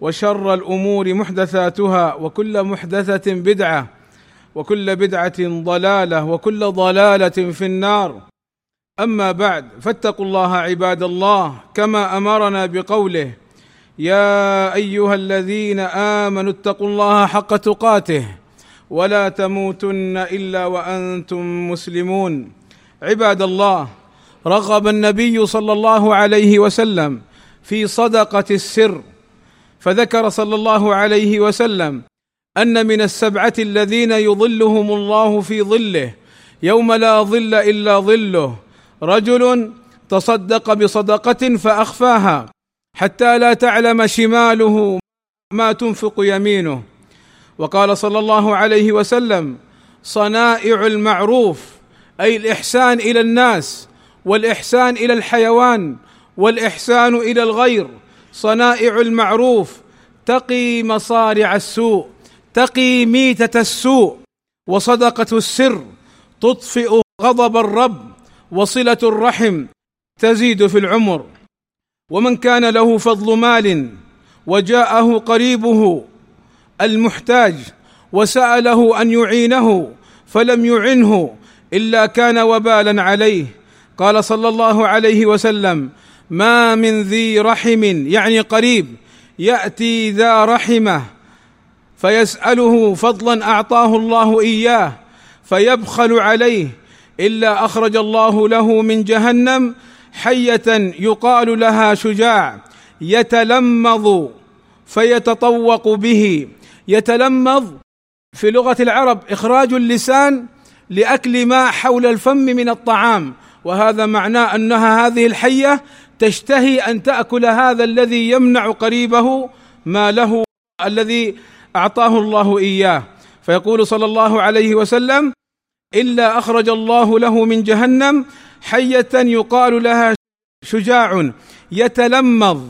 وشر الأمور محدثاتها وكل محدثة بدعة وكل بدعة ضلالة وكل ضلالة في النار. أما بعد فاتقوا الله عباد الله كما أمرنا بقوله يا أيها الذين آمنوا اتقوا الله حق تقاته ولا تموتن إلا وأنتم مسلمون. عباد الله رغب النبي صلى الله عليه وسلم في صدقة السر فذكر صلى الله عليه وسلم أن من السبعة الذين يظلهم الله في ظله يوم لا ظل إلا ظله رجل تصدق بصدقة فأخفاها حتى لا تعلم شماله ما تنفق يمينه. وقال صلى الله عليه وسلم صنائع المعروف أي الإحسان إلى الناس والإحسان إلى الحيوان والإحسان إلى الغير صنائع المعروف تقي مصارع السوء تقي ميتة السوء. وصدقة السر تطفئ غضب الرب وصلة الرحم تزيد في العمر. ومن كان له فضل مال وجاءه قريبه المحتاج وسأله أن يعينه فلم يعنه إلا كان وبالا عليه. قال صلى الله عليه وسلم ما من ذي رحم يعني قريب يأتي ذا رحمة فيسأله فضلا أعطاه الله إياه فيبخل عليه إلا أخرج الله له من جهنم حية يقال لها شجاع يتلمظ فيتطوق به يتلمظ في لغة العرب إخراج اللسان لأكل ما حول الفم من الطعام وهذا معناه أنها هذه الحية تشتهي أن تأكل هذا الذي يمنع قريبه ما له الذي أعطاه الله إياه. فيقول صلى الله عليه وسلم إلا أخرج الله له من جهنم حية يقال لها شجاع يتلمظ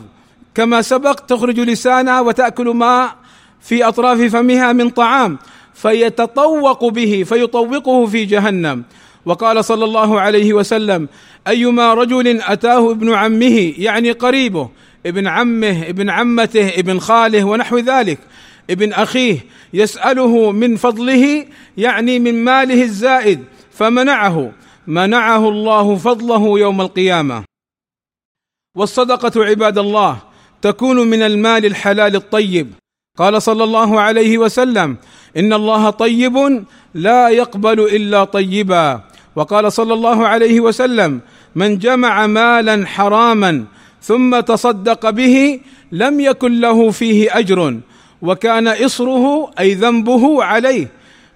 كما سبق تخرج لسانها وتأكل ما في أطراف فمها من طعام فيتطوق به فيطوقه في جهنم. وقال صلى الله عليه وسلم أيما رجل أتاه ابن عمه يعني قريبه ابن عمه ابن عمته ابن خاله ونحو ذلك ابن أخيه يسأله من فضله يعني من ماله الزائد فمنعه منعه الله فضله يوم القيامة. والصدقة عباد الله تكون من المال الحلال الطيب. قال صلى الله عليه وسلم إن الله طيب لا يقبل إلا طيبا. وقال صلى الله عليه وسلم من جمع مالا حراما ثم تصدق به لم يكن له فيه أجر وكان إصره أي ذنبه عليه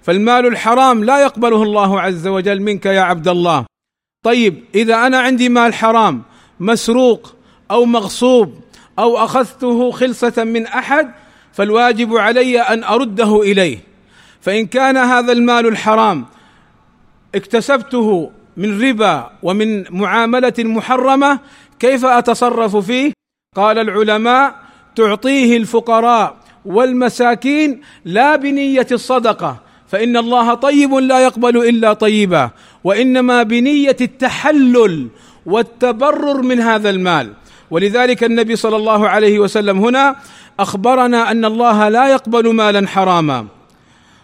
فالمال الحرام لا يقبله الله عز وجل منك يا عبد الله. طيب إذا أنا عندي مال حرام مسروق أو مغصوب أو أخذته خلصة من أحد فالواجب علي أن أرده إليه. فإن كان هذا المال الحرام اكتسبته من ربا ومن معاملة محرمة كيف أتصرف فيه؟ قال العلماء تعطيه الفقراء والمساكين لا بنية الصدقة فإن الله طيب لا يقبل إلا طيبا وإنما بنية التحلل والتبرر من هذا المال. ولذلك النبي صلى الله عليه وسلم هنا أخبرنا أن الله لا يقبل مالا حراما.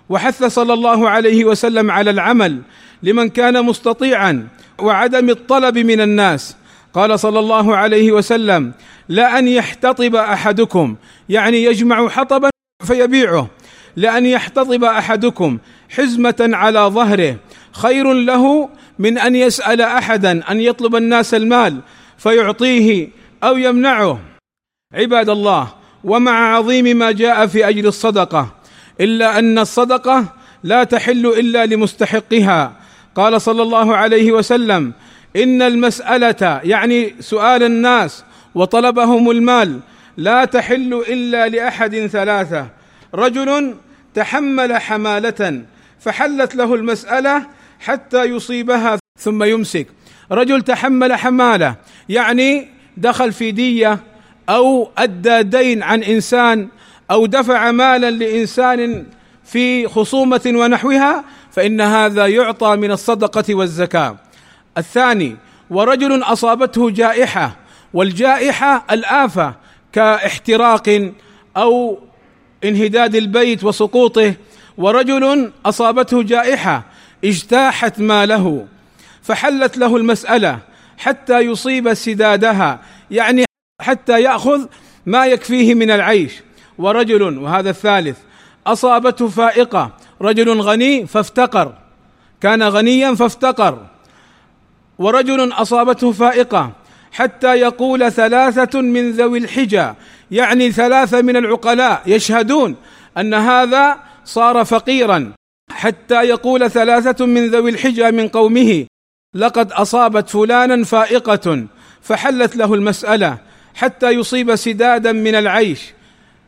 وحث صلى الله عليه وسلم على العمل لمن كان مستطيعا وعدم الطلب من الناس. قال صلى الله عليه وسلم لأن يحتطب أحدكم يعني يجمع حطبا فيبيعه. لأن يحتطب أحدكم حزمة على ظهره. خير له من أن يسأل احدا أن يطلب الناس المال فيعطيه أو يمنعه. عباد الله ومع عظيم ما جاء في أجل الصدقة إلا أن الصدقة لا تحل إلا لمستحقها. قال صلى الله عليه وسلم إن المسألة يعني سؤال الناس وطلبهم المال لا تحل إلا لأحد ثلاثة. رجل تحمل حمالة فحلت له المسألة حتى يصيبها ثم يمسك. رجل تحمل حمالة يعني دخل في دية أو أدى دين عن إنسان أو دفع مالا لإنسان في خصومة ونحوها فإن هذا يعطى من الصدقة والزكاة. الثاني ورجل أصابته جائحة والجائحة الآفة كاحتراق أو انهداد البيت وسقوطه ورجل أصابته جائحة اجتاحت ماله فحلت له المسألة حتى يصيب سدادها يعني حتى يأخذ ما يكفيه من العيش. ورجل وهذا الثالث أصابته فائقة رجل غني فافتقر. كان غنيا فافتقر. ورجل أصابته فائقة. حتى يقول ثلاثة من ذوي الحجى يعني ثلاثة من العقلاء يشهدون أن هذا صار فقيرا. حتى يقول ثلاثة من ذوي الحجى من قومه لقد أصابت فلانا فائقة. فحلت له المسألة حتى يصيب سدادا من العيش.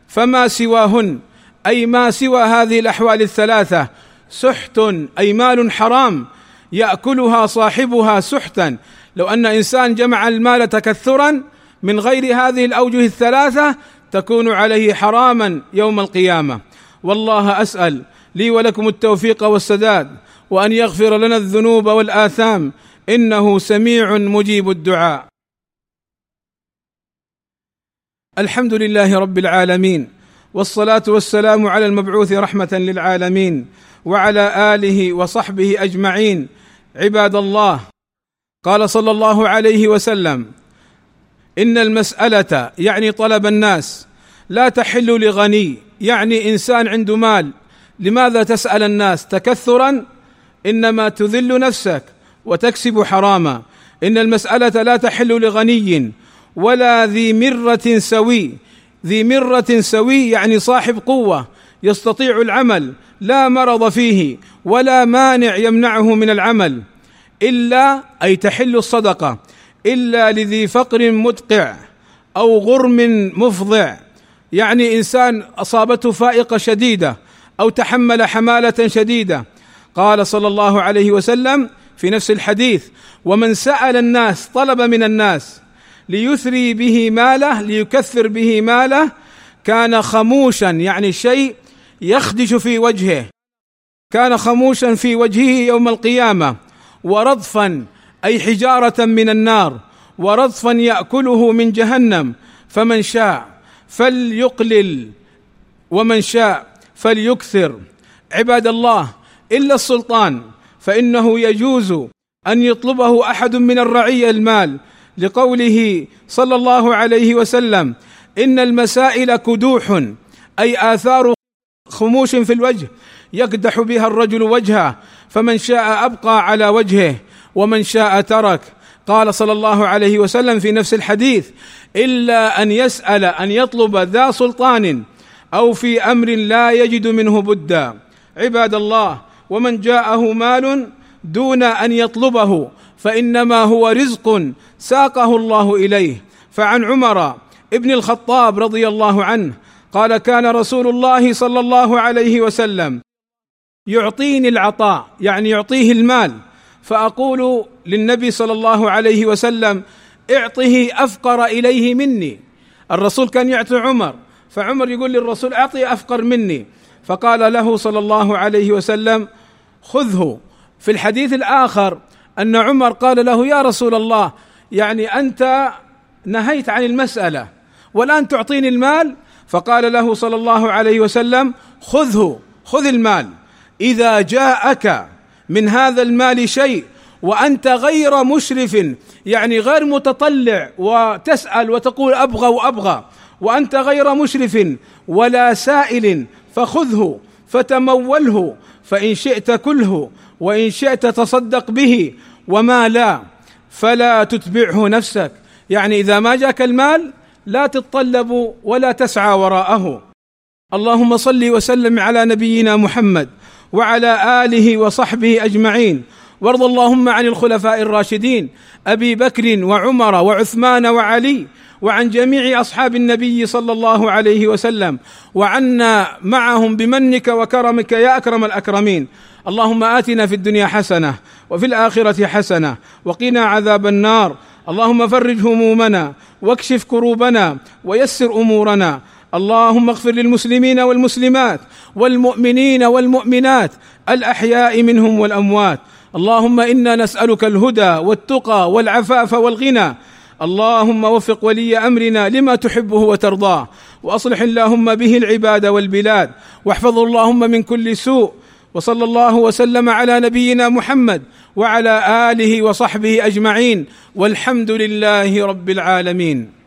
فما سواهن؟ أي ما سوى هذه الأحوال الثلاثة سحت أي مال حرام يأكلها صاحبها سحتا. لو أن إنسان جمع المال تكثرا من غير هذه الأوجه الثلاثة تكون عليه حراما يوم القيامة. والله أسأل لي ولكم التوفيق والسداد وأن يغفر لنا الذنوب والآثام. إنه سميع مجيب الدعاء. الحمد لله رب العالمين. والصلاة والسلام على المبعوث رحمة للعالمين وعلى آله وصحبه أجمعين. عباد الله قال صلى الله عليه وسلم إن المسألة يعني طلب الناس لا تحل لغني يعني إنسان عنده مال لماذا تسأل الناس تكثرا؟ إنما تذل نفسك وتكسب حراما. إن المسألة لا تحل لغني ولا ذي مرة سوي ذي مرة سوي يعني صاحب قوة يستطيع العمل لا مرض فيه ولا مانع يمنعه من العمل إلا أي تحل الصدقة إلا لذي فقر مدقع أو غرم مفضع يعني إنسان أصابته فائقة شديدة أو تحمل حمالة شديدة. قال صلى الله عليه وسلم في نفس الحديث ومن سأل الناس طلب من الناس ليثري به ماله ليكثر به ماله. كان خموشا يعني شيء يخدش في وجهه. كان خموشا في وجهه يوم القيامة. ورضفا أي حجارة من النار. ورضفا يأكله من جهنم. فمن شاء فليقلل. ومن شاء فليكثر. عباد الله إلا السلطان فإنه يجوز أن يطلبه أحد من الرعيه المال. لقوله صلى الله عليه وسلم إن المسائل كدوح أي آثار خموش في الوجه يكدح بها الرجل وجهه فمن شاء أبقى على وجهه ومن شاء ترك. قال صلى الله عليه وسلم في نفس الحديث إلا أن يسأل أن يطلب ذا سلطان أو في أمر لا يجد منه بدا عباد الله ومن جاءه مال دون أن يطلبه فإنما هو رزق ساقه الله إليه. فعن عمر ابن الخطاب رضي الله عنه قال كان رسول الله صلى الله عليه وسلم يعطيني العطاء يعني يعطيه المال فأقول للنبي صلى الله عليه وسلم اعطه أفقر إليه مني. الرسول كان يعطي عمر فعمر يقول للرسول أعطي أفقر مني. فقال له صلى الله عليه وسلم خذه. في الحديث الآخر أن عمر قال له يا رسول الله يعني أنت نهيت عن المسألة والآن تعطيني المال؟ فقال له صلى الله عليه وسلم خذه خذ المال. إذا جاءك من هذا المال شيء وأنت غير مشرف يعني غير متطلع وتسأل وتقول أبغى وأبغى وأنت غير مشرف ولا سائل فخذه فتموله فإن شئت كله وإن شئت تصدق به وما لا فلا تتبعه نفسك. يعني إذا ما جاك المال لا تتطلب ولا تسعى وراءه. اللهم صل وسلم على نبينا محمد وعلى آله وصحبه أجمعين. وارض اللهم عن الخلفاء الراشدين أبي بكر وعمر وعثمان وعلي وعن جميع أصحاب النبي صلى الله عليه وسلم وعنا معهم بمنك وكرمك يا أكرم الأكرمين. اللهم آتنا في الدنيا حسنة وفي الآخرة حسنة وقنا عذاب النار. اللهم فرج همومنا واكشف كروبنا ويسر أمورنا. اللهم اغفر للمسلمين والمسلمات والمؤمنين والمؤمنات الأحياء منهم والأموات. اللهم إنا نسألك الهدى والتقى والعفاف والغنى. اللهم وفق ولي أمرنا لما تحبه وترضاه. وأصلح اللهم به العباد والبلاد. واحفظه اللهم من كل سوء. وصلى الله وسلم على نبينا محمد وعلى آله وصحبه أجمعين. والحمد لله رب العالمين.